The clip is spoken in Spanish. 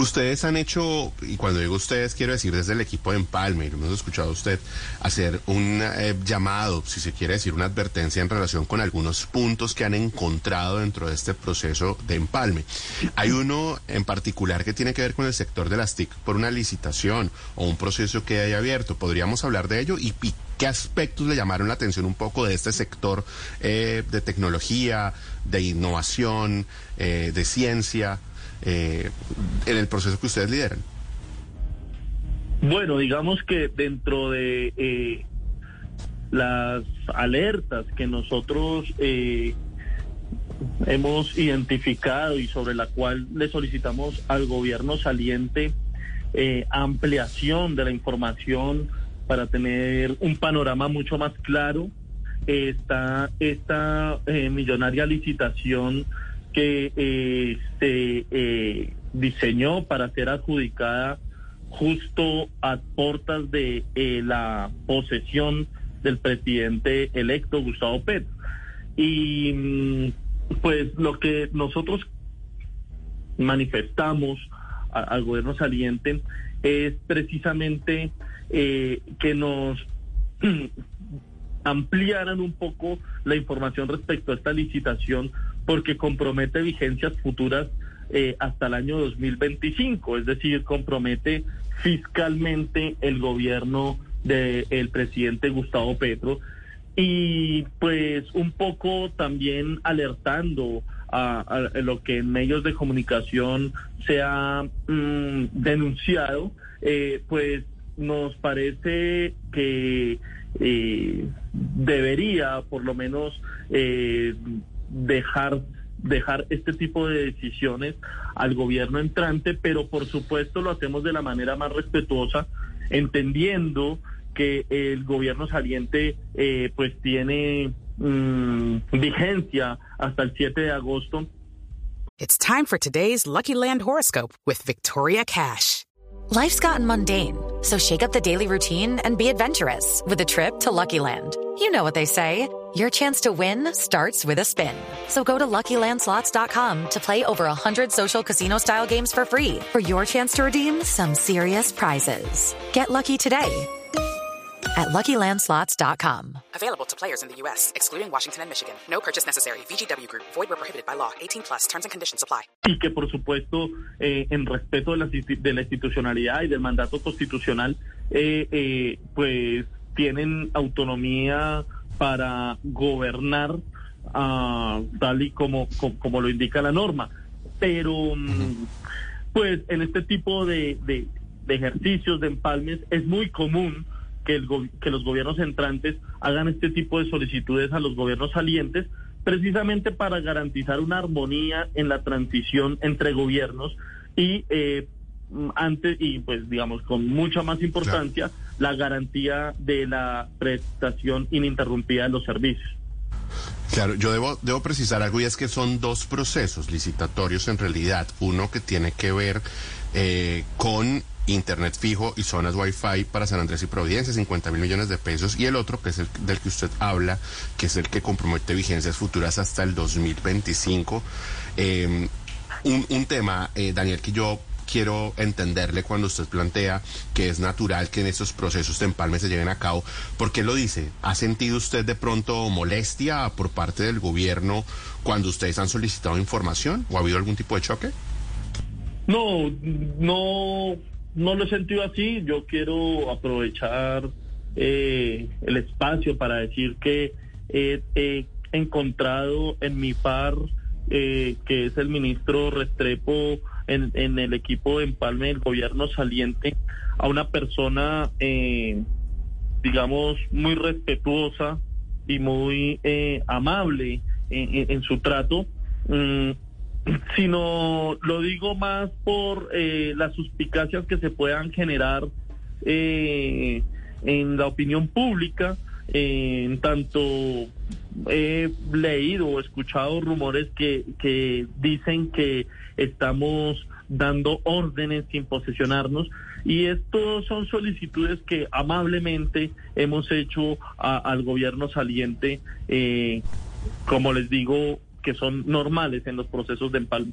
Ustedes han hecho, y cuando digo ustedes, quiero decir desde el equipo de Empalme, y lo hemos escuchado a usted hacer un eh, llamado, si se quiere decir, una advertencia en relación con algunos puntos que han encontrado dentro de este proceso de Empalme. Hay uno en particular que tiene que ver con el sector de las TIC por una licitación o un proceso que haya abierto. ¿Podríamos hablar de ello? ¿Y, qué aspectos le llamaron la atención un poco de este sector eh, de tecnología, de innovación, eh, de ciencia? Eh, en el proceso que ustedes lideran? Bueno, digamos que dentro de eh, las alertas que nosotros eh, hemos identificado y sobre la cual le solicitamos al gobierno saliente eh, ampliación de la información para tener un panorama mucho más claro, está esta millonaria licitación que eh, se eh, diseñó para ser adjudicada justo a portas de eh, la posesión del presidente electo Gustavo Petro. Y mm, pues lo que nosotros manifestamos al gobierno saliente es precisamente que nos ampliaran un poco la información respecto a esta licitación porque compromete vigencias futuras eh, hasta el año 2025, es decir, compromete fiscalmente el gobierno del presidente Gustavo Petro. Y pues un poco también alertando a, lo que en medios de comunicación se ha mm, denunciado, eh, pues nos parece que eh, debería por lo menos eh, dejar dejar este tipo de decisiones al gobierno entrante, pero por supuesto lo hacemos de la manera más respetuosa, entendiendo que el gobierno saliente eh, pues tiene mm, vigencia hasta el 7 de agosto. It's time for today's Lucky Land horoscope with Victoria Cash. Life's gotten mundane, so shake up the daily routine and be adventurous with a trip to Lucky Land. You know what they say. Your chance to win starts with a spin. So go to LuckyLandSlots.com to play over 100 social casino-style games for free for your chance to redeem some serious prizes. Get lucky today at LuckyLandSlots.com. Available to players in the U.S., excluding Washington and Michigan. No purchase necessary. VGW Group. Void where prohibited by law. 18 plus. Terms and conditions apply. Y que, por supuesto, eh, en respeto de la, de la, institucionalidad y del mandato constitucional, eh, eh, pues tienen autonomía para gobernar uh, tal y como, como, lo indica la norma. Pero, mm, pues en este tipo de, de, ejercicios, de empalmes, es muy común que, el, que los gobiernos entrantes hagan este tipo de solicitudes a los gobiernos salientes, precisamente para garantizar una armonía en la transición entre gobiernos y eh, antes y pues digamos con mucha más importancia la garantía de la prestación ininterrumpida de los servicios. Claro, yo debo, debo precisar algo y es que son dos procesos licitatorios en realidad. Uno que tiene que ver eh, con Internet fijo y zonas Wi-Fi para San Andrés y Providencia, 50 mil millones de pesos, y el otro, que es el del que usted habla, que es el que compromete vigencias futuras hasta el 2025. Eh, un, un tema, eh, Daniel, que yo quiero entenderle cuando usted plantea que es natural que en estos procesos de empalme se lleven a cabo. ¿Por qué lo dice? ¿Ha sentido usted de pronto molestia por parte del gobierno cuando ustedes han solicitado información o ha habido algún tipo de choque? No, no, no lo he sentido así. Yo quiero aprovechar eh, el espacio para decir que he encontrado en mi par, eh, que es el ministro Restrepo, en, el equipo de empalme del gobierno saliente a una persona, eh, digamos, muy respetuosa y muy eh, amable en, su trato. Mm, sino lo digo más por eh, las suspicacias que se puedan generar eh, en la opinión pública, en tanto he leído o escuchado rumores que, que dicen que estamos dando órdenes sin posesionarnos y estos son solicitudes que amablemente hemos hecho al gobierno saliente, eh, como les digo, que son normales en los procesos de empalme.